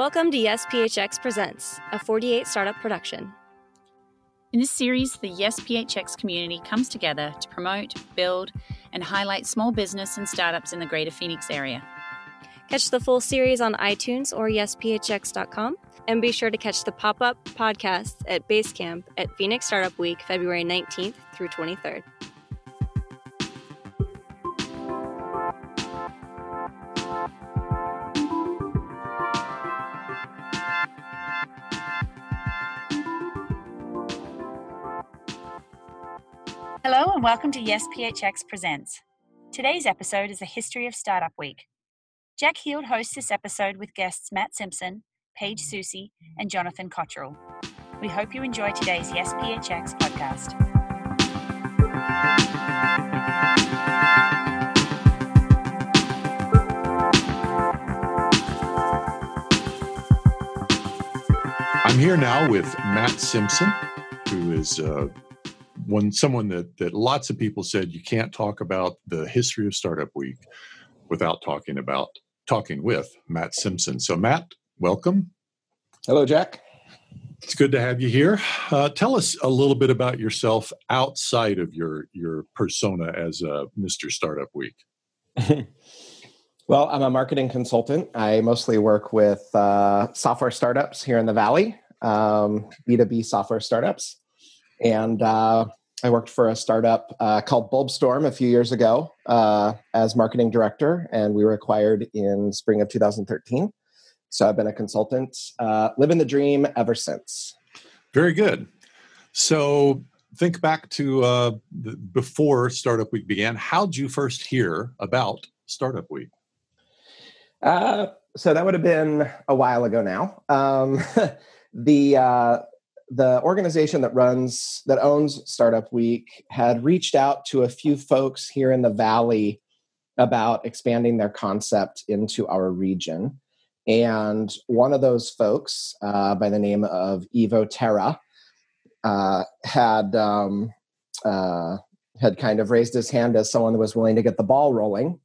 Welcome to Yes PHX Presents, a 48 startup production. In this series, the Yes PHX community comes together to promote, build, and highlight small business and startups in the greater Phoenix area. Catch the full series on iTunes or yesphx.com, and be sure to catch the pop up podcasts at Basecamp at Phoenix Startup Week, February 19th through 23rd. And welcome to Yes PHX Presents. Today's episode is a history of Startup Week. Jack Heald hosts this episode with guests Matt Simpson, Paige Soucy, and Jonathan Cottrell. We hope you enjoy today's Yes PHX podcast. I'm here now with Matt Simpson, who is uh, one someone that that lots of people said you can't talk about the history of Startup Week without talking about talking with Matt Simpson. So, Matt, welcome. Hello, Jack. It's good to have you here. Uh, tell us a little bit about yourself outside of your your persona as a Mr. Startup Week. well, I'm a marketing consultant. I mostly work with uh, software startups here in the Valley, um, B2B software startups. And uh, I worked for a startup uh, called Bulbstorm a few years ago uh, as marketing director, and we were acquired in spring of 2013. So I've been a consultant, uh, living the dream ever since. Very good. So think back to uh, the, before Startup Week began. How'd you first hear about Startup Week? Uh, so that would have been a while ago now. Um, the uh, the organization that runs that owns Startup Week had reached out to a few folks here in the valley about expanding their concept into our region. And one of those folks, uh, by the name of Evo Terra, uh, had um, uh, had kind of raised his hand as someone that was willing to get the ball rolling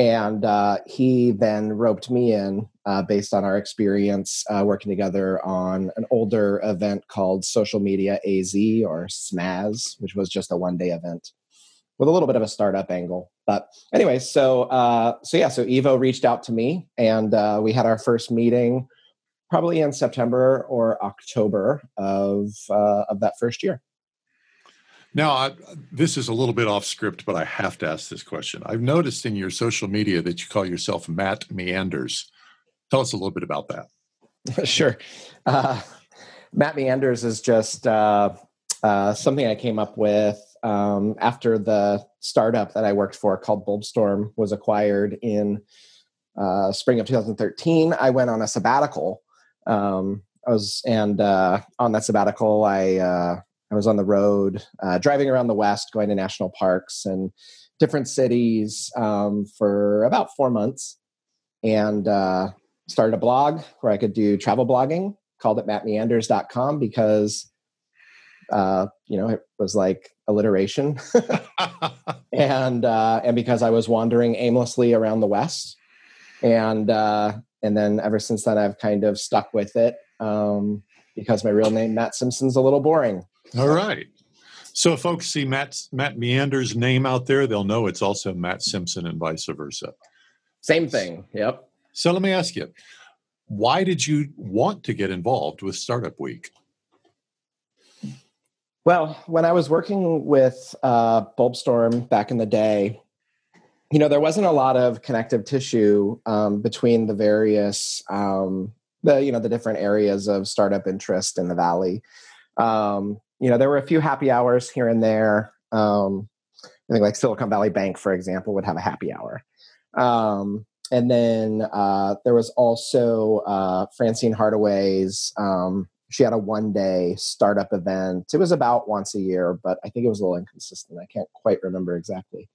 and uh, he then roped me in uh, based on our experience uh, working together on an older event called Social Media AZ or SMAZ, which was just a one day event with a little bit of a startup angle. But anyway, so uh, so yeah, so Evo reached out to me, and uh, we had our first meeting probably in September or October of uh, of that first year. Now, I, this is a little bit off script, but I have to ask this question. I've noticed in your social media that you call yourself Matt Meanders. Tell us a little bit about that. sure. Uh, Matt Meanders is just uh, uh, something I came up with um, after the startup that I worked for called Bulbstorm was acquired in uh, spring of 2013. I went on a sabbatical. Um, I was, and uh, on that sabbatical, I uh, I was on the road, uh, driving around the West, going to national parks and different cities um, for about four months, and uh, started a blog where I could do travel blogging. Called it mattmeanders.com because uh, you know it was like alliteration, and uh, and because I was wandering aimlessly around the West, and uh, and then ever since then I've kind of stuck with it um, because my real name Matt Simpson's a little boring. All right. So if folks see Matt Matt Meander's name out there, they'll know it's also Matt Simpson and vice versa. Same thing. Yep. So let me ask you, why did you want to get involved with Startup Week? Well, when I was working with uh, Bulbstorm back in the day, you know, there wasn't a lot of connective tissue um, between the various, um, the you know, the different areas of startup interest in the valley. Um, you know, there were a few happy hours here and there. Um, I think like Silicon Valley Bank, for example, would have a happy hour. Um, and then uh, there was also uh, Francine Hardaway's. Um, she had a one day startup event. It was about once a year, but I think it was a little inconsistent. I can't quite remember exactly.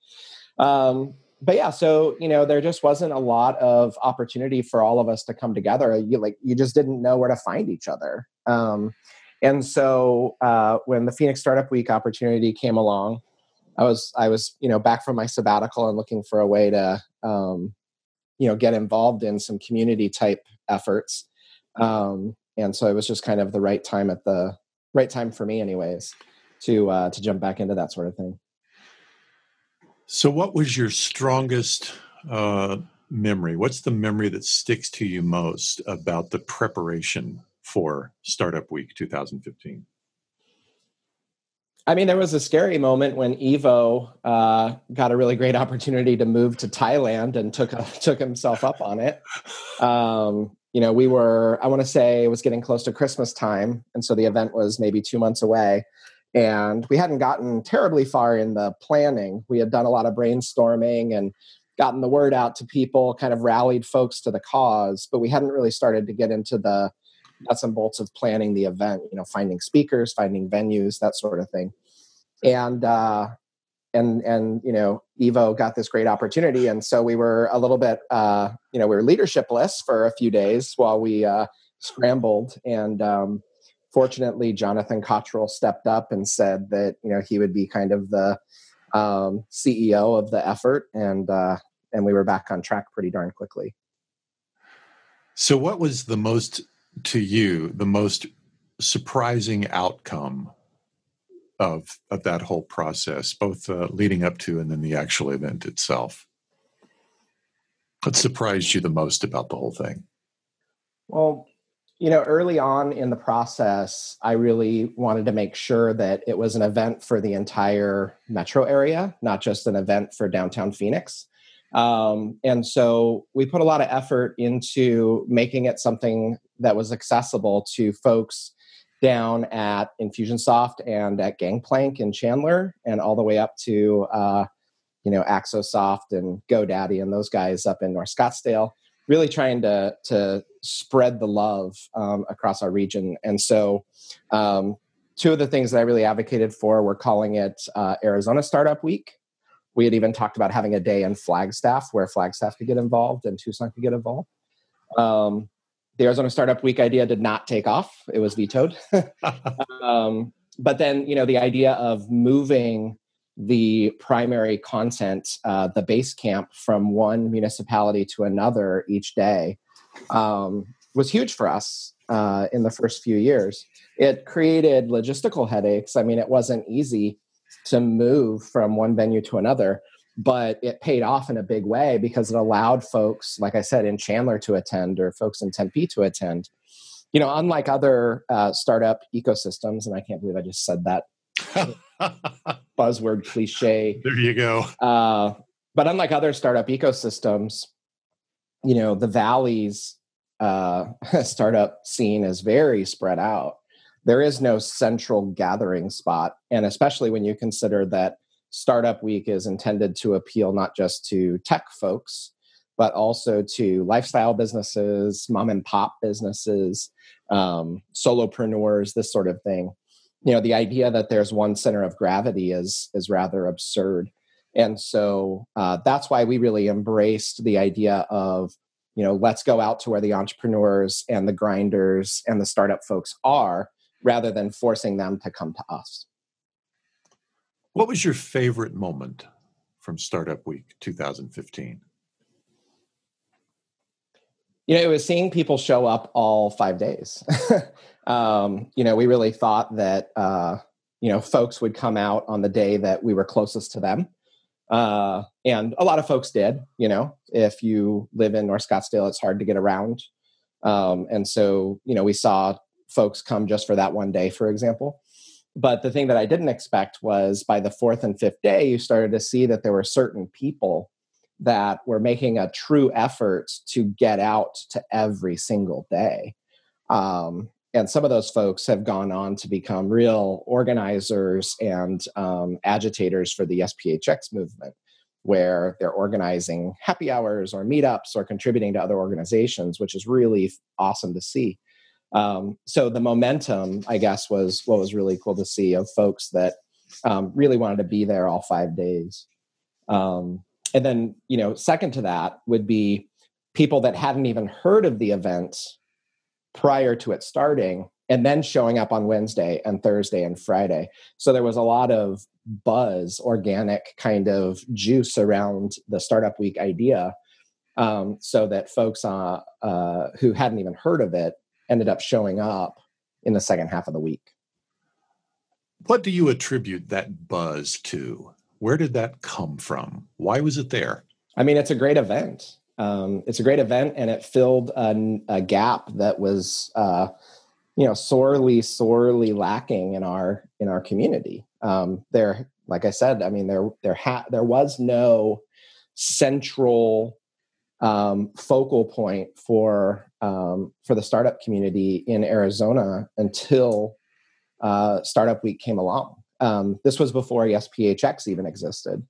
Um, but yeah, so you know, there just wasn't a lot of opportunity for all of us to come together. You like you just didn't know where to find each other. Um, and so uh, when the Phoenix Startup Week opportunity came along, I was I was you know back from my sabbatical and looking for a way to um, you know get involved in some community type efforts. Um, and so it was just kind of the right time at the right time for me anyways to uh, to jump back into that sort of thing. So what was your strongest uh, memory? What's the memory that sticks to you most about the preparation for startup week 2015 I mean, there was a scary moment when Evo uh, got a really great opportunity to move to Thailand and took took himself up on it. Um, you know, we were I want to say it was getting close to Christmas time, and so the event was maybe two months away, and we hadn't gotten terribly far in the planning. We had done a lot of brainstorming and gotten the word out to people, kind of rallied folks to the cause, but we hadn't really started to get into the nuts and bolts of planning the event, you know, finding speakers, finding venues, that sort of thing. And uh, and and you know, evo got this great opportunity, and so we were a little bit, uh, you know, we were leadershipless for a few days while we uh, scrambled. And um, fortunately, Jonathan Cottrell stepped up and said that you know he would be kind of the um, CEO of the effort, and uh, and we were back on track pretty darn quickly. So, what was the most to you the most surprising outcome of of that whole process, both uh, leading up to and then the actual event itself? What surprised you the most about the whole thing? Well, you know, early on in the process, I really wanted to make sure that it was an event for the entire metro area, not just an event for downtown Phoenix. Um, and so we put a lot of effort into making it something that was accessible to folks down at Infusionsoft and at Gangplank in Chandler, and all the way up to uh, you know Axosoft and GoDaddy and those guys up in North Scottsdale. Really trying to to spread the love um, across our region, and so um, two of the things that I really advocated for were calling it uh, Arizona Startup Week. We had even talked about having a day in Flagstaff where Flagstaff could get involved and Tucson could get involved. Um, the Arizona Startup Week idea did not take off; it was vetoed. um, but then, you know, the idea of moving the primary content, uh, the base camp, from one municipality to another each day um, was huge for us uh, in the first few years. It created logistical headaches. I mean, it wasn't easy to move from one venue to another but it paid off in a big way because it allowed folks, like I said, in Chandler to attend or folks in Tempe to attend. You know, unlike other uh, startup ecosystems, and I can't believe I just said that buzzword cliche. There you go. Uh, but unlike other startup ecosystems, you know, the Valley's uh, startup scene is very spread out. There is no central gathering spot. And especially when you consider that Startup Week is intended to appeal not just to tech folks, but also to lifestyle businesses, mom and pop businesses, um, solopreneurs, this sort of thing. You know, the idea that there's one center of gravity is is rather absurd, and so uh, that's why we really embraced the idea of you know let's go out to where the entrepreneurs and the grinders and the startup folks are, rather than forcing them to come to us. What was your favorite moment from Startup Week 2015? You know, it was seeing people show up all five days. um, you know, we really thought that, uh, you know, folks would come out on the day that we were closest to them. Uh, and a lot of folks did, you know, if you live in North Scottsdale, it's hard to get around. Um, and so, you know, we saw folks come just for that one day, for example. But the thing that I didn't expect was by the fourth and fifth day, you started to see that there were certain people that were making a true effort to get out to every single day. Um, and some of those folks have gone on to become real organizers and um, agitators for the Yes PHX movement, where they're organizing happy hours or meetups or contributing to other organizations, which is really awesome to see. Um, so the momentum, I guess, was what was really cool to see of folks that um, really wanted to be there all five days. Um, and then, you know, second to that would be people that hadn't even heard of the event prior to it starting and then showing up on Wednesday and Thursday and Friday. So there was a lot of buzz, organic kind of juice around the startup week idea um, so that folks uh, uh, who hadn't even heard of it ended up showing up in the second half of the week. What do you attribute that buzz to? Where did that come from? Why was it there? I mean, it's a great event. Um, it's a great event, and it filled a, a gap that was, uh, you know, sorely, sorely lacking in our in our community. Um, there, like I said, I mean, there there ha- there was no central um, focal point for um, for the startup community in Arizona until uh, Startup Week came along. Um, this was before Yes PHX even existed,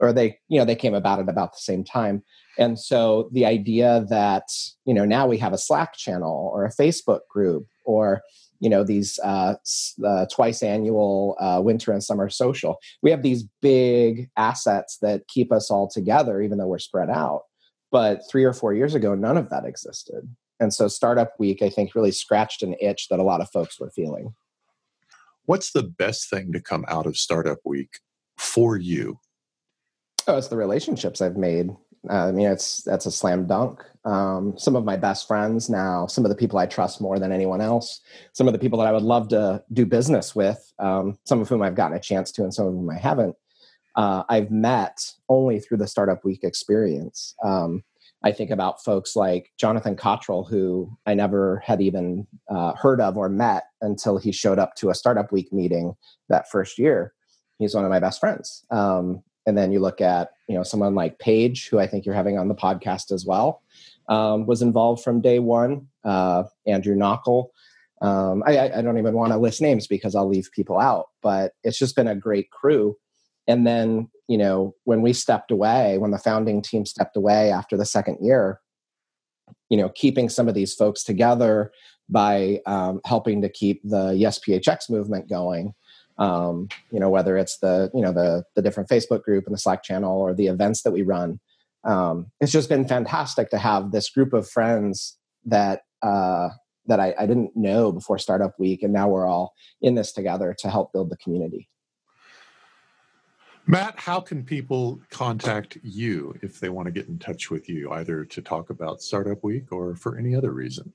or they you know they came about at about the same time. And so the idea that you know now we have a Slack channel or a Facebook group or you know these uh, uh, twice annual uh, winter and summer social we have these big assets that keep us all together even though we're spread out but three or four years ago, none of that existed. And so Startup Week, I think, really scratched an itch that a lot of folks were feeling. What's the best thing to come out of Startup Week for you? Oh, it's the relationships I've made. Uh, I mean, it's that's a slam dunk. Um, some of my best friends now, some of the people I trust more than anyone else, some of the people that I would love to do business with, um, some of whom I've gotten a chance to, and some of whom I haven't uh, I've met only through the Startup Week experience. Um, I think about folks like Jonathan Cottrell, who I never had even uh, heard of or met until he showed up to a Startup Week meeting that first year. He's one of my best friends. Um, and then you look at you know someone like Paige, who I think you're having on the podcast as well, um, was involved from day one. Uh, Andrew Knockel. Um, I, I, don't even want to list names because I'll leave people out, but it's just been a great crew and then you know when we stepped away when the founding team stepped away after the second year you know keeping some of these folks together by um, helping to keep the yes phx movement going um, you know whether it's the you know the the different facebook group and the slack channel or the events that we run um, it's just been fantastic to have this group of friends that uh, that I, I didn't know before startup week and now we're all in this together to help build the community Matt, how can people contact you if they want to get in touch with you, either to talk about Startup Week or for any other reason?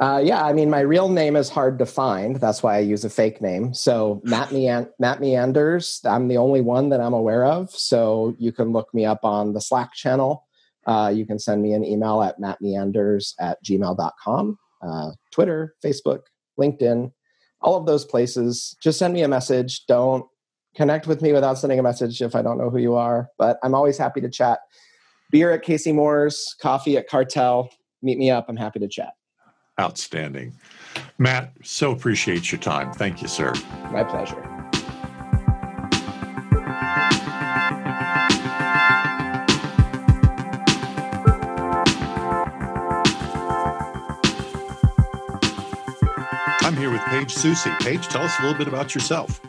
Uh, yeah, I mean, my real name is hard to find. That's why I use a fake name. So Matt, Matt Meanders, I'm the only one that I'm aware of. So you can look me up on the Slack channel. Uh, you can send me an email at mattmeanders at gmail.com, uh, Twitter, Facebook, LinkedIn, all of those places. Just send me a message. Don't connect with me without sending a message if I don't know who you are. But I'm always happy to chat. Beer at Casey Moore's, coffee at Cartel. Meet me up. I'm happy to chat. Outstanding. Matt, so appreciate your time. Thank you, sir. My pleasure. I'm here with Paige Soucy. Paige, tell us a little bit about yourself.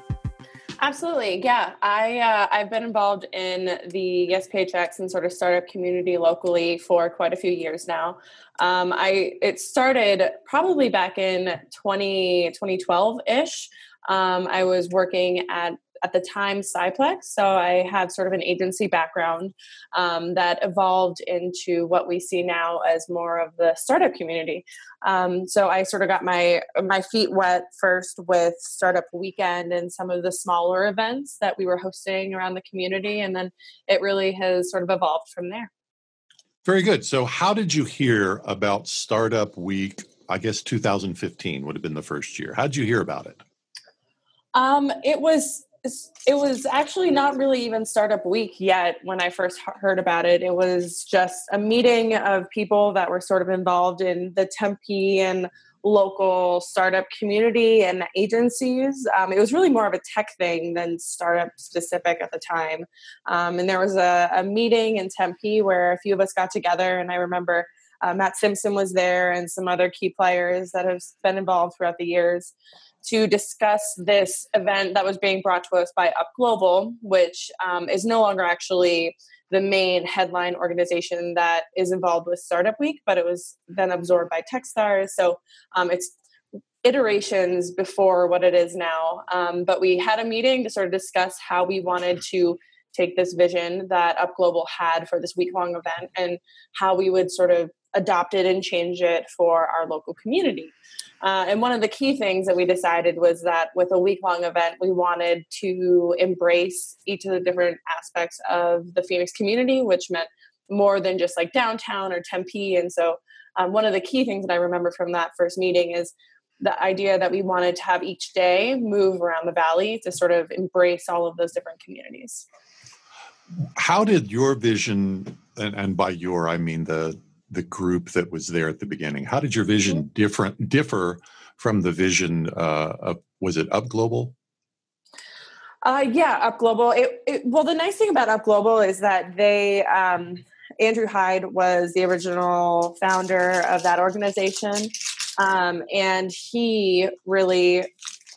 Absolutely, yeah. I uh, I've been involved in the YesPHX and sort of startup community locally for quite a few years now. Um, I it started probably back in 20, 2012 ish. Um, I was working at at the time Cyplex. So I have sort of an agency background um, that evolved into what we see now as more of the startup community. Um, so I sort of got my my feet wet first with Startup Weekend and some of the smaller events that we were hosting around the community, and then it really has sort of evolved from there. Very good. So, how did you hear about Startup Week? I guess 2015 would have been the first year. How did you hear about it? Um, it was it was actually not really even startup week yet when I first heard about it. It was just a meeting of people that were sort of involved in the Tempe and local startup community and agencies. Um, it was really more of a tech thing than startup specific at the time. Um, and there was a, a, meeting in Tempe where a few of us got together, and I remember. Uh, Matt Simpson was there, and some other key players that have been involved throughout the years to discuss this event that was being brought to us by Up Global, which um, is no longer actually the main headline organization that is involved with Startup Week, but it was then absorbed by Techstars. So um, it's iterations before what it is now. Um, but we had a meeting to sort of discuss how we wanted to take this vision that Up Global had for this week long event and how we would sort of adopt it and change it for our local community. Uh, and one of the key things that we decided was that with a week long event, we wanted to embrace each of the different aspects of the Phoenix community, which meant more than just like downtown or Tempe. And so, um, one of the key things that I remember from that first meeting is the idea that we wanted to have each day move around the valley to sort of embrace all of those different communities. How did your vision, and, and by your I mean the the group that was there at the beginning. How did your vision different differ from the vision uh, of was it Up Global? Uh, yeah, Up Global. It, it, well, the nice thing about Up Global is that they um, Andrew Hyde was the original founder of that organization, um, and he really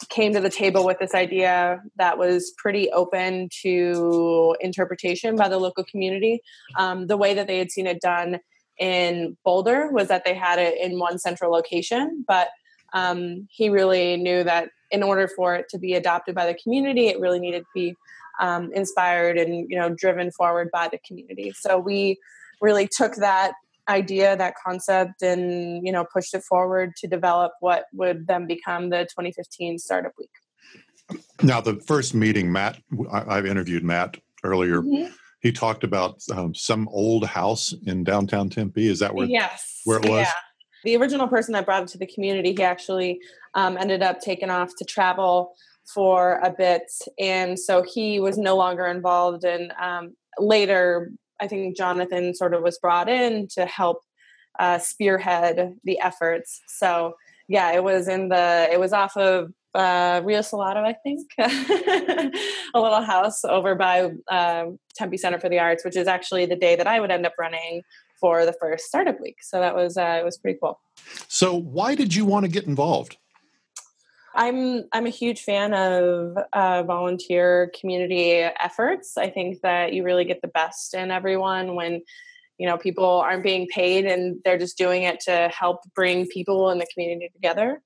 came to the table with this idea that was pretty open to interpretation by the local community. Um, the way that they had seen it done in Boulder was that they had it in one central location, but um, he really knew that in order for it to be adopted by the community, it really needed to be um, inspired and you know driven forward by the community. So we really took that idea, that concept, and you know pushed it forward to develop what would then become the 2015 Startup Week. Now, the first meeting, Matt, I, have interviewed Matt earlier. Mm-hmm he talked about um, some old house in downtown Tempe. Is that where? Yes, where it was. Yeah. The original person that brought it to the community, he actually um, ended up taking off to travel for a bit, and so he was no longer involved. And um, later, I think Jonathan sort of was brought in to help uh, spearhead the efforts. So yeah, it was in the it was off of uh, Rio Salado, I think, a little house over by um, Tempe Center for the Arts, which is actually the day that I would end up running for the first startup week. So that was uh, it was pretty cool. So why did you want to get involved? I'm I'm a huge fan of uh, volunteer community efforts. I think that you really get the best in everyone when you know people aren't being paid and they're just doing it to help bring people in the community together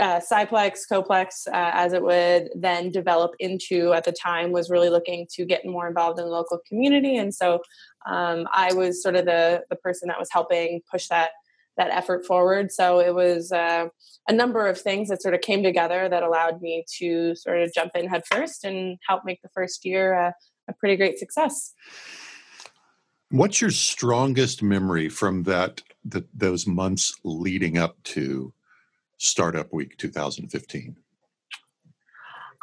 uh, Cyplex, Coplex, uh, as it would then develop into at the time, was really looking to get more involved in the local community, and so um, I was sort of the the person that was helping push that that effort forward. So it was uh, a number of things that sort of came together that allowed me to sort of jump in headfirst and help make the first year a, a pretty great success. What's your strongest memory from that, that those months leading up to Startup Week 2015?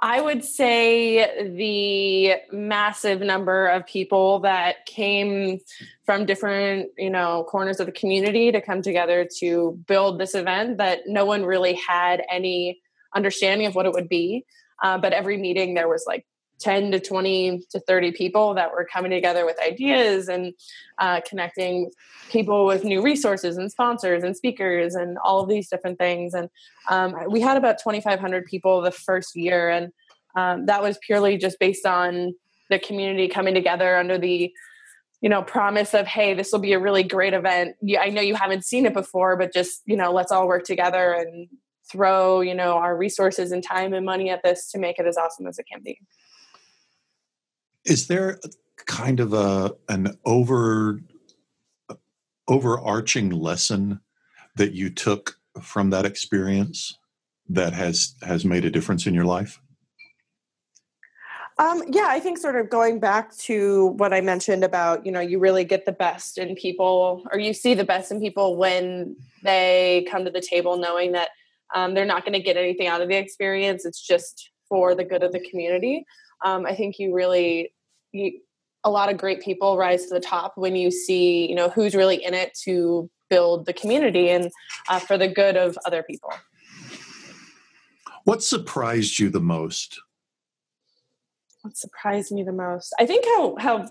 I would say the massive number of people that came from different, you know, corners of the community to come together to build this event that no one really had any understanding of what it would be. Uh, but every meeting there was like 10 to 20 to 30 people that were coming together with ideas and uh, connecting people with new resources and sponsors and speakers and all of these different things. And um, we had about 2,500 people the first year. And um, that was purely just based on the community coming together under the you know promise of hey this will be a really great event i know you haven't seen it before but just you know let's all work together and throw you know our resources and time and money at this to make it as awesome as it can be is there kind of a an over overarching lesson that you took from that experience that has has made a difference in your life? Um, yeah, I think sort of going back to what I mentioned about, you know, you really get the best in people, or you see the best in people when they come to the table knowing that um, they're not going to get anything out of the experience. It's just for the good of the community um, I think you really, you, a lot of great people rise to the top when you see, you know, who's really in it to build the community and uh, for the good of other people. What surprised you the most? What surprised me the most? I think how how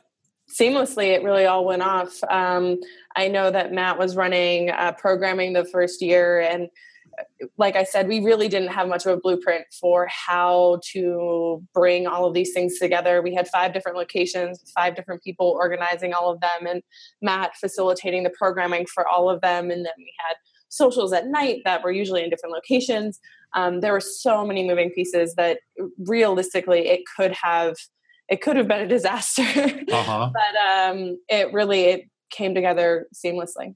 seamlessly it really all went off. Um, I know that Matt was running uh, programming the first year, and like I said, we really didn't have much of a blueprint for how to bring all of these things together. We had five different locations, five different people organizing all of them, and Matt facilitating the programming for all of them. And then we had socials at night that were usually in different locations. Um, there were so many moving pieces that realistically it could have it could have been a disaster. Uh-huh. but um, it really it came together seamlessly.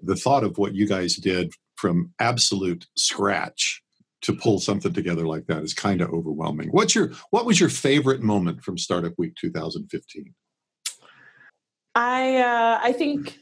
The thought of what you guys did from absolute scratch to pull something together like that is kind of overwhelming. What's your what was your favorite moment from Startup Week 2015? I uh, I think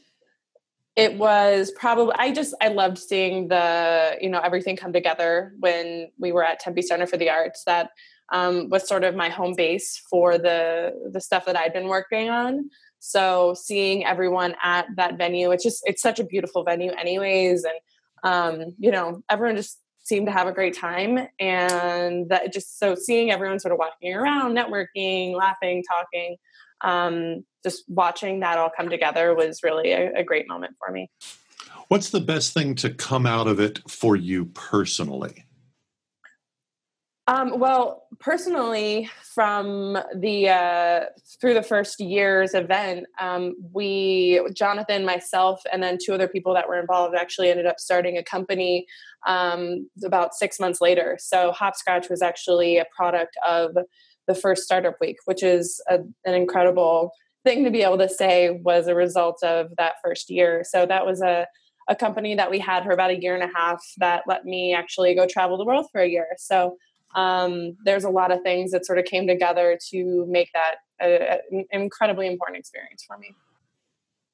it was probably I just I loved seeing the you know everything come together when we were at Tempe Center for the Arts. That um, was sort of my home base for the the stuff that I'd been working on. So seeing everyone at that venue, it's just it's such a beautiful venue, anyways, and um, you know everyone just seemed to have a great time, and that just so seeing everyone sort of walking around, networking, laughing, talking, um, just watching that all come together was really a, a great moment for me. What's the best thing to come out of it for you personally? Um, well, personally, from the uh, through the first year's event, um, we, Jonathan, myself, and then two other people that were involved, actually ended up starting a company um, about six months later. So Hopscotch was actually a product of the first startup week, which is a, an incredible thing to be able to say was a result of that first year. So that was a a company that we had for about a year and a half that let me actually go travel the world for a year. So um, there's a lot of things that sort of came together to make that an incredibly important experience for me.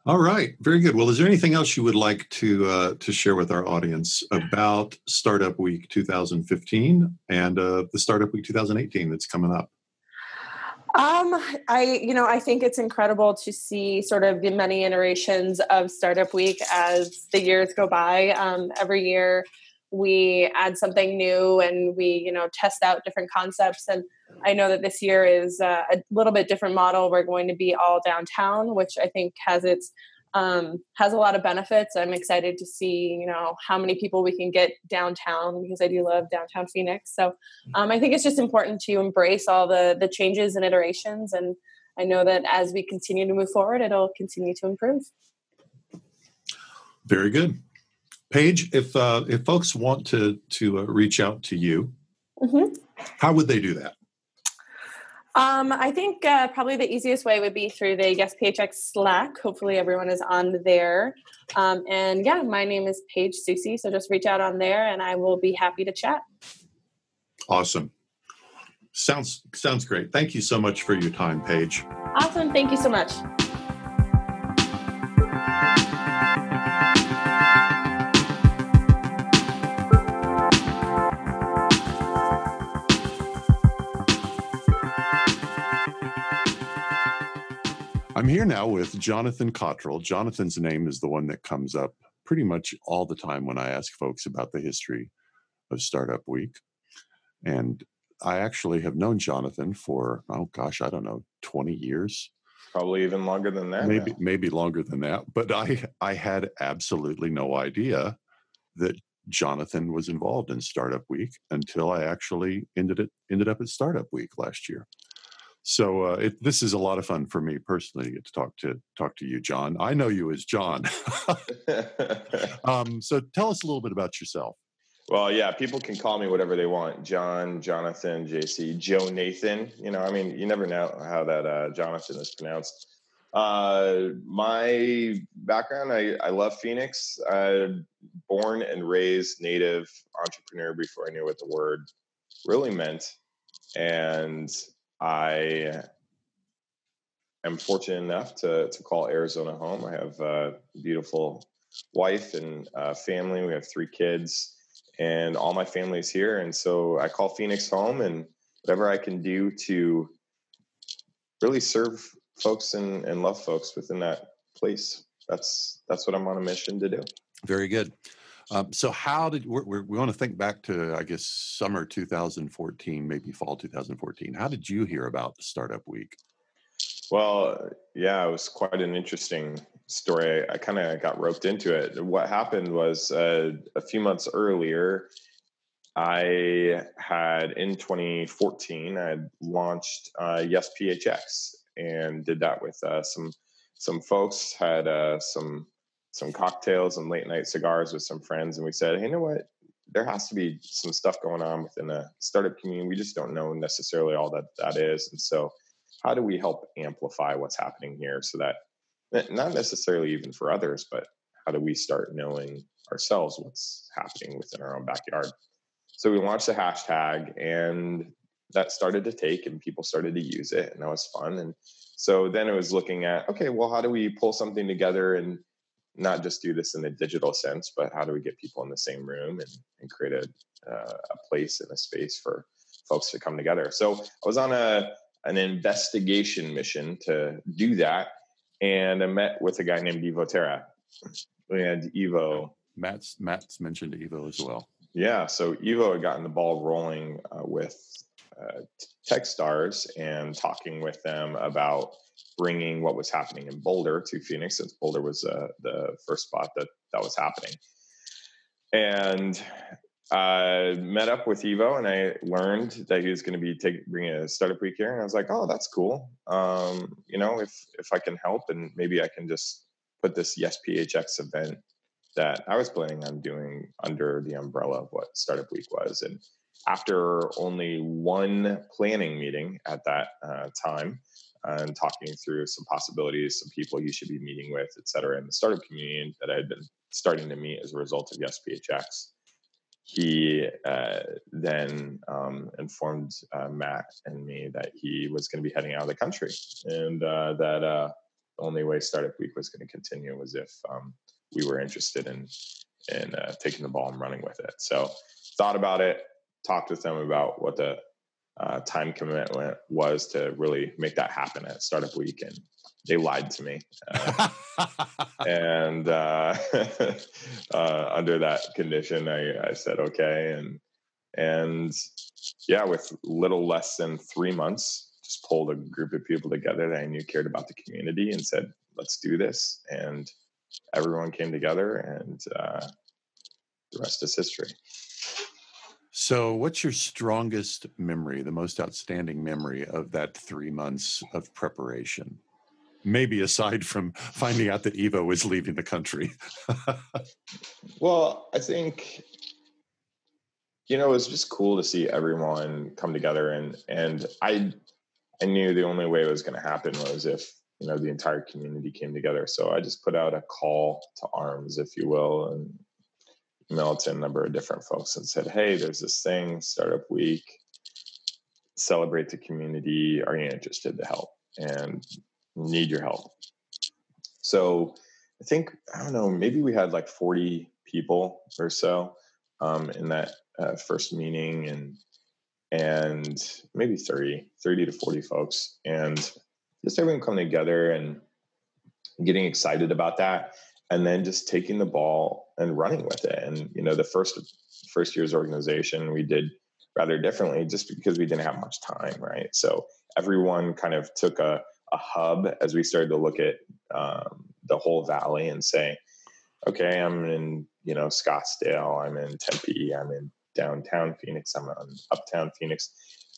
All right, very good. Well, is there anything else you would like to uh, to share with our audience about Startup Week 2015 and uh, the Startup Week 2018 that's coming up? Um, I, you know, I think it's incredible to see sort of the many iterations of Startup Week as the years go by. Um, every year, we add something new and we you know test out different concepts. And i know that this year is uh, a little bit different model. We're going to be all downtown which i think has its um, has a lot of benefits. I'm excited to see you know how many people we can get downtown because i do love downtown phoenix. So um, i think it's just important to embrace all the the changes and iterations. And i know that as we continue to move forward it'll continue to improve. Very good Paige, if uh, if folks want to to uh, reach out to you, mm-hmm. how would they do that? Um, I think uh, probably the easiest way would be through the Yes PHX Slack. Hopefully, everyone is on there. Um, and yeah, my name is Paige Soucy, so just reach out on there, and I will be happy to chat. Awesome. Sounds sounds great. Thank you so much for your time, Paige. Awesome. Thank you so much. I'm here now with Jonathan Cottrell. Jonathan's name is the one that comes up pretty much all the time when I ask folks about the history of Startup Week. And I actually have known Jonathan for, oh gosh, I don't know, 20 years. Probably even longer than that. Maybe now. maybe longer than that. But I I had absolutely no idea that Jonathan was involved in Startup Week until I actually ended it ended up at Startup Week last year. So uh, it, this is a lot of fun for me personally to get to talk to talk to you, John. I know you as John. um, so tell us a little bit about yourself. Well, yeah, people can call me whatever they want. John, Jonathan, JC, Joe, Nathan. You know, I mean, you never know how that uh, Jonathan is pronounced. Uh, my background, I, I love Phoenix. I born and raised native entrepreneur before I knew what the word really meant. And I am fortunate enough to to call Arizona home. I have a beautiful wife and uh, family. We have three kids, and all my family is here. And so I call Phoenix home, and whatever I can do to really serve folks and, and love folks within that place. That's that's what I'm on a mission to do. Very good. Um, so how did we're, we're, we want to think back to I guess summer 2014, maybe fall 2014. How did you hear about the Startup Week? Well, yeah, it was quite an interesting story. I, I kind of got roped into it. What happened was uh, a few months earlier, I had in 2014, I had launched uh, Yes PHX and did that with uh, some some folks. Had uh, some some cocktails and late night cigars with some friends, and we said, hey, you know what? there has to be some stuff going on within the startup community. We just don't know necessarily all that that is. And so, how do we help amplify what's happening here so that eh, not necessarily even for others, but how do we start knowing ourselves what's happening within our own backyard? So we launched the hashtag and that started to take and people started to use it and that was fun. And so then it was looking at, okay, well, how do we pull something together and not just do this in a digital sense, but how do we get people in the same room and, and create a, uh, a place and a space for folks to come together? So I was on a an investigation mission to do that, and I met with a guy named Evo Terra. And Evo, Matt's Matt's mentioned Evo as well. Yeah, so Evo had gotten the ball rolling uh, with uh, TechStars and talking with them about bringing what was happening in Boulder to Phoenix, since Boulder was uh, the first spot that that was happening. And I met up with Evo, and I learned that he was going to be take, bringing a startup week here, and I was like, "Oh, that's cool. Um, you know, if if I can help, and maybe I can just put this Yes PHX event that I was planning on doing under the umbrella of what Startup Week was. And after only one planning meeting at that uh, time, and talking through some possibilities, some people you should be meeting with, et cetera, in the startup community that I had been starting to meet as a result of Yes PHX. He uh, then um, informed uh, Matt and me that he was going to be heading out of the country and uh, that uh, the only way Startup Week was going to continue was if um, we were interested in in uh, taking the ball and running with it. So thought about it, talked with them about what the uh, time commitment was to really make that happen at Startup Week, and they lied to me. Uh, and uh, uh, under that condition, I, I, said okay, and and yeah, with little less than three months, just pulled a group of people together that I knew cared about the community, and said, "Let's do this." And everyone came together, and uh, the rest is history. So, what's your strongest memory, the most outstanding memory of that three months of preparation? Maybe aside from finding out that Evo was leaving the country. well, I think you know it was just cool to see everyone come together, and and I I knew the only way it was going to happen was if you know the entire community came together. So I just put out a call to arms, if you will, and emailed to a number of different folks and said, "Hey, there's this thing, Startup Week. Celebrate the community. Are you interested to help and need your help?" So I think I don't know. Maybe we had like 40 people or so um, in that uh, first meeting, and and maybe 30, 30 to 40 folks, and just everyone coming together and getting excited about that and then just taking the ball and running with it. And you know, the first first year's organization we did rather differently just because we didn't have much time, right? So everyone kind of took a, a hub as we started to look at um, the whole valley and say, okay, I'm in you know Scottsdale, I'm in Tempe, I'm in downtown Phoenix, I'm in uptown Phoenix,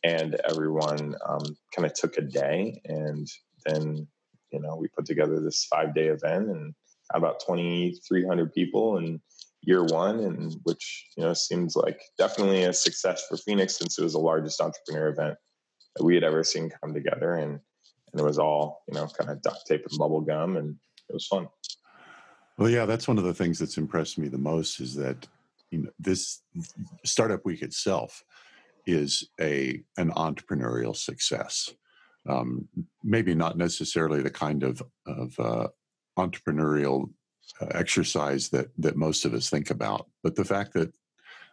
and everyone um, kind of took a day and then you know we put together this five day event and about 2,300 people in year one, and which you know seems like definitely a success for Phoenix since it was the largest entrepreneur event that we had ever seen come together, and and it was all you know kind of duct tape and bubble gum, and it was fun. Well, yeah, that's one of the things that's impressed me the most is that you know this startup week itself is a an entrepreneurial success. Um, maybe not necessarily the kind of of uh, entrepreneurial uh, exercise that that most of us think about. But the fact that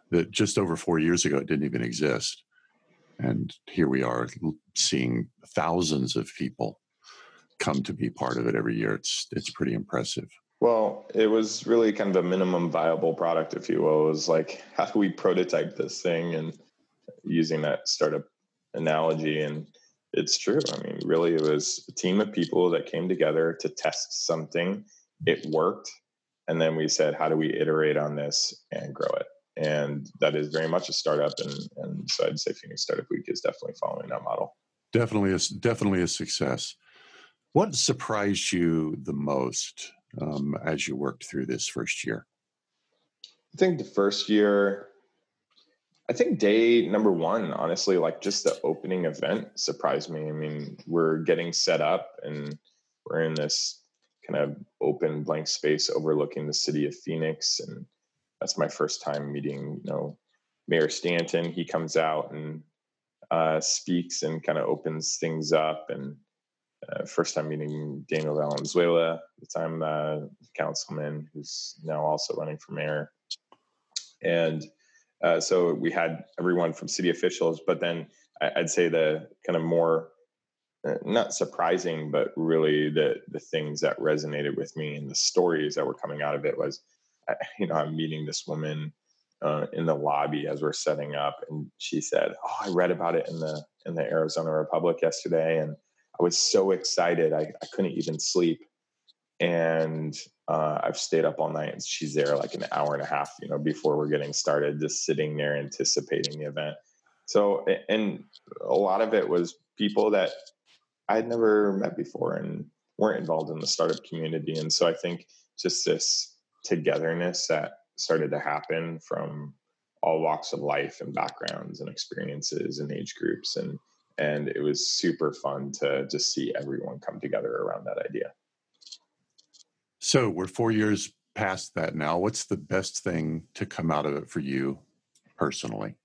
that just over four years ago it didn't even exist, and here we are seeing thousands of people come to be part of it every year. It's it's pretty impressive. Well, it was really kind of a minimum viable product, if you will. It was like, how do we prototype this thing? And using that startup analogy, and it's true. I mean, really, it was a team of people that came together to test something. It worked. And then we said, how do we iterate on this and grow it? And that is very much a startup. And, and so I'd say Phoenix Startup Week is definitely following that model. Definitely a, definitely a success. What surprised you the most um, as you worked through this first year? I think the first year I think day number one, honestly, like just the opening event surprised me. I mean, we're getting set up and we're in this kind of open blank space overlooking the city of Phoenix. And that's my first time meeting, you know, Mayor Stanton. He comes out and uh, speaks and kind of opens things up. And uh, first time meeting Daniel Valenzuela, the time uh, councilman who's now also running for mayor. And uh, so we had everyone from city officials, but then I'd say the kind of more uh, not surprising, but really the the things that resonated with me and the stories that were coming out of it was, you know, I'm meeting this woman uh, in the lobby as we're setting up, and she said, "Oh, I read about it in the in the Arizona Republic yesterday, and I was so excited I, I couldn't even sleep." And uh, I've stayed up all night, and she's there like an hour and a half, you know, before we're getting started, just sitting there anticipating the event. So, and a lot of it was people that I'd never met before and weren't involved in the startup community. And so I think just this togetherness that started to happen from all walks of life and backgrounds and experiences and age groups and and it was super fun to just see everyone come together around that idea so we're four years past that now. What's the best thing to come out of it for you personally?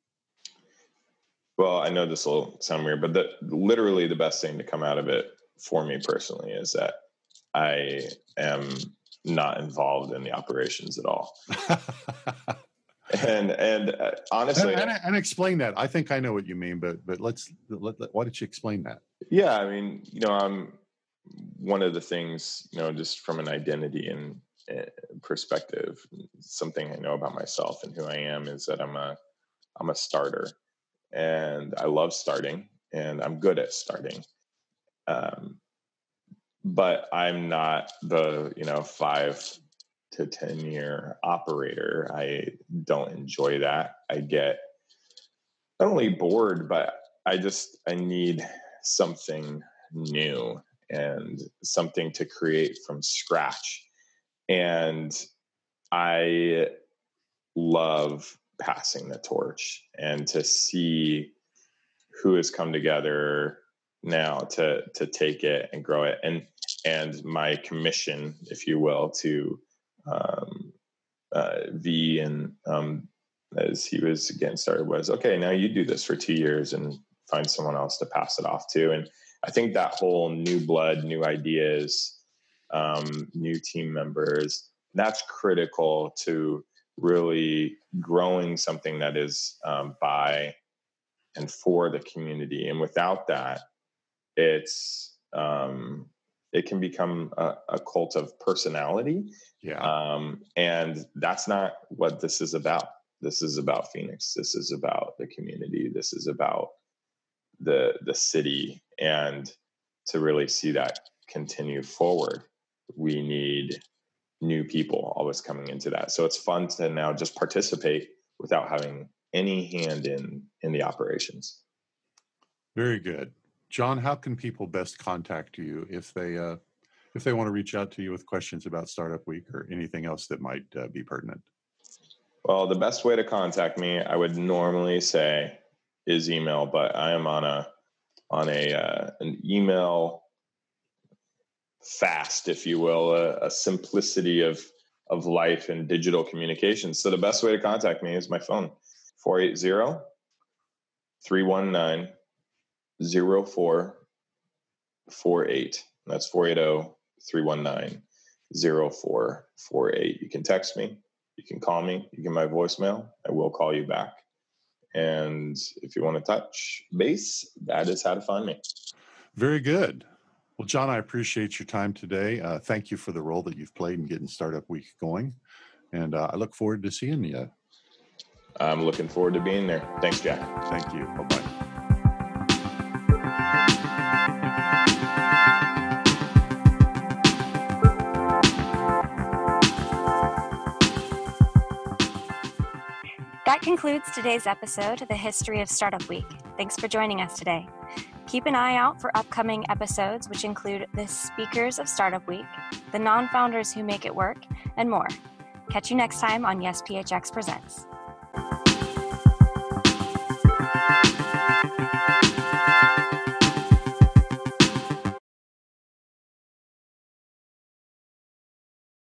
Well i know this will sound weird but the, literally the best thing to come out of it for me personally is that i am not involved in the operations at all. And and uh, honestly and, and, and, explain that. I think i know what you mean but but let's let, let, why don't you explain that? Yeah i mean you know i'm one of the things you know just from an identity and uh, perspective something i know about myself and who i am is that i'm a i'm a starter and i love starting and i'm good at starting um, but i'm not the you know five to 10 year operator. I don't enjoy that. I get not only bored, but I just, I need something new and something to create from scratch. And I love passing the torch and to see who has come together now to to take it and grow it and and my commission if you will to um, uh, V and um, as he was getting started was okay. Now you do this for two years and find someone else to pass it off to. And I think that whole new blood, new ideas, um, new team members, that's critical to really growing something that is um, by and for the community. And without that, it's um, it can become a, a cult of personality. Yeah. Um, and that's not what this is about. This is about Phoenix. This is about the community. This is about the the city. And to really see that continue forward, we need new people always coming into that. So it's fun to now just participate without having any hand in in the operations. Very good. John, how can people best contact you if they uh, if they want to reach out to you with questions about Startup Week or anything else that might uh, be pertinent? Well, the best way to contact me, I would normally say, is email, but I am on a on a uh, an email fast, if you will, a, a simplicity of of life and digital communication. So the best way to contact me is my phone, 480 319 0448. That's 480 319 0448. You can text me, you can call me, you can my voicemail. I will call you back. And if you want to touch base, that is how to find me. Very good. Well, John, I appreciate your time today. Uh, thank you for the role that you've played in getting Startup Week going. And uh, I look forward to seeing you. I'm looking forward to being there. Thanks, Jack. Thank you. Bye bye. Concludes today's episode of the History of Startup Week. Thanks for joining us today. Keep an eye out for upcoming episodes, which include the speakers of Startup Week, the non founders who make it work, and more. Catch you next time on Yes PHX Presents.